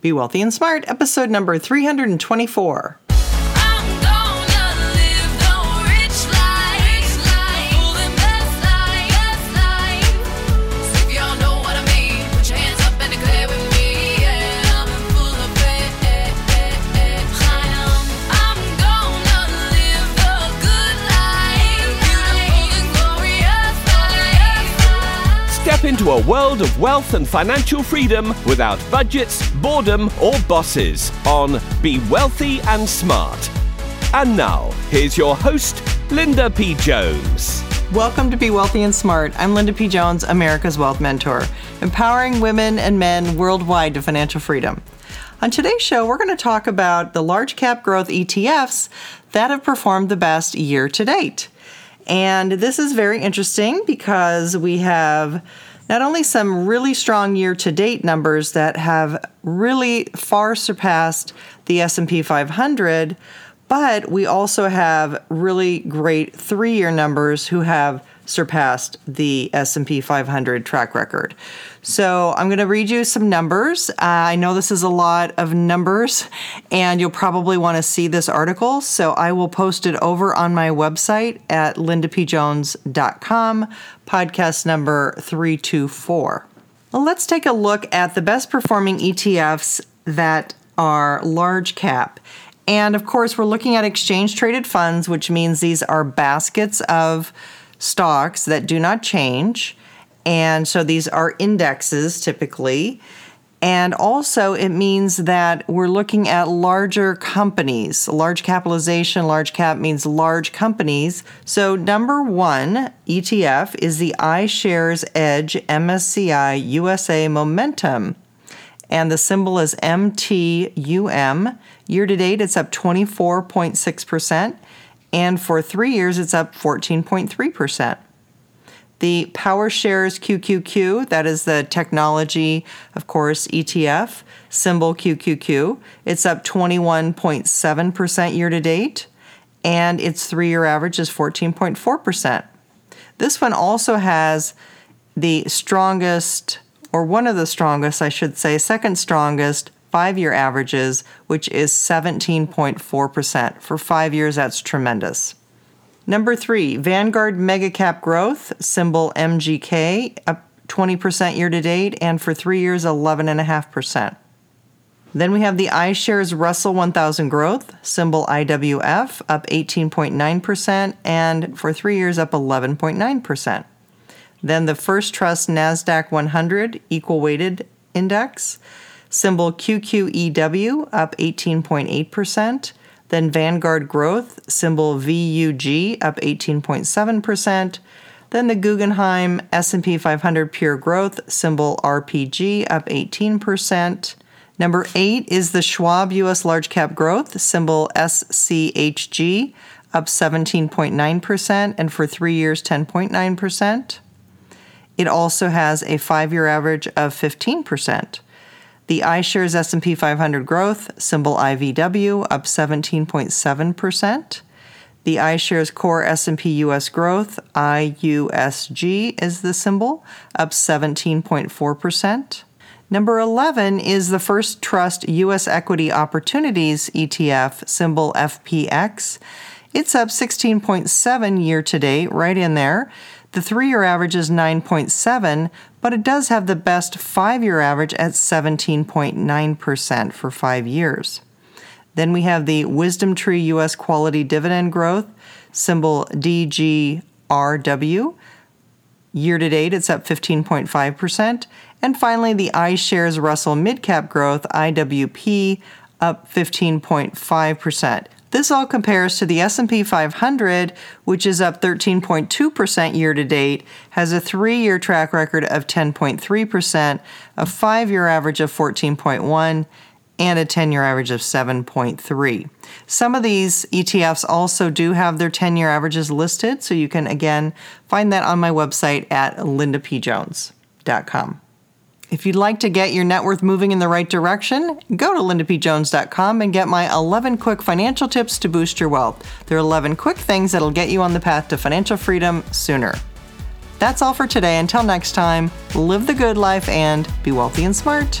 Be Wealthy and Smart, episode number 324. Into a world of wealth and financial freedom without budgets, boredom, or bosses on Be Wealthy and Smart. And now, here's your host, Linda P. Jones. Welcome to Be Wealthy and Smart. I'm Linda P. Jones, America's Wealth Mentor, empowering women and men worldwide to financial freedom. On today's show, we're going to talk about the large cap growth ETFs that have performed the best year to date. And this is very interesting because we have not only some really strong year to date numbers that have really far surpassed the S&P 500, but we also have really great 3-year numbers who have surpassed the S&P 500 track record. So, I'm going to read you some numbers. Uh, I know this is a lot of numbers and you'll probably want to see this article, so I will post it over on my website at lindapjones.com, podcast number 324. Well, let's take a look at the best performing ETFs that are large cap. And of course, we're looking at exchange traded funds, which means these are baskets of stocks that do not change. And so these are indexes typically. And also, it means that we're looking at larger companies. Large capitalization, large cap means large companies. So, number one ETF is the iShares Edge MSCI USA Momentum. And the symbol is MTUM. Year to date, it's up 24.6%. And for three years, it's up 14.3%. The PowerShares QQQ, that is the technology, of course, ETF, symbol QQQ. It's up 21.7% year to date, and its three year average is 14.4%. This one also has the strongest, or one of the strongest, I should say, second strongest five year averages, which is 17.4%. For five years, that's tremendous. Number three, Vanguard Mega Cap Growth, symbol MGK, up 20% year to date, and for three years, 11.5%. Then we have the iShares Russell 1000 Growth, symbol IWF, up 18.9%, and for three years, up 11.9%. Then the First Trust NASDAQ 100 Equal Weighted Index, symbol QQEW, up 18.8%. Then Vanguard Growth, symbol VUG, up 18.7%. Then the Guggenheim S&P 500 Pure Growth, symbol RPG, up 18%. Number 8 is the Schwab US Large Cap Growth, symbol SCHG, up 17.9% and for 3 years 10.9%. It also has a 5-year average of 15%. The iShares S&P 500 Growth, symbol IVW, up 17.7%. The iShares Core S&P US Growth, IUSG is the symbol, up 17.4%. Number 11 is the First Trust US Equity Opportunities ETF, symbol FPX. It's up 16.7 year to date, right in there. The three year average is 9.7, but it does have the best five year average at 17.9% for five years. Then we have the Wisdom Tree US Quality Dividend Growth, symbol DGRW. Year to date, it's up 15.5%. And finally, the iShares Russell Midcap Growth, IWP, up 15.5%. This all compares to the S&P 500, which is up 13.2% year to date, has a 3-year track record of 10.3%, a 5-year average of 14.1, and a 10-year average of 7.3. Some of these ETFs also do have their 10-year averages listed, so you can again find that on my website at lindapjones.com. If you'd like to get your net worth moving in the right direction, go to lindapjones.com and get my 11 quick financial tips to boost your wealth. There are 11 quick things that'll get you on the path to financial freedom sooner. That's all for today. Until next time, live the good life and be wealthy and smart.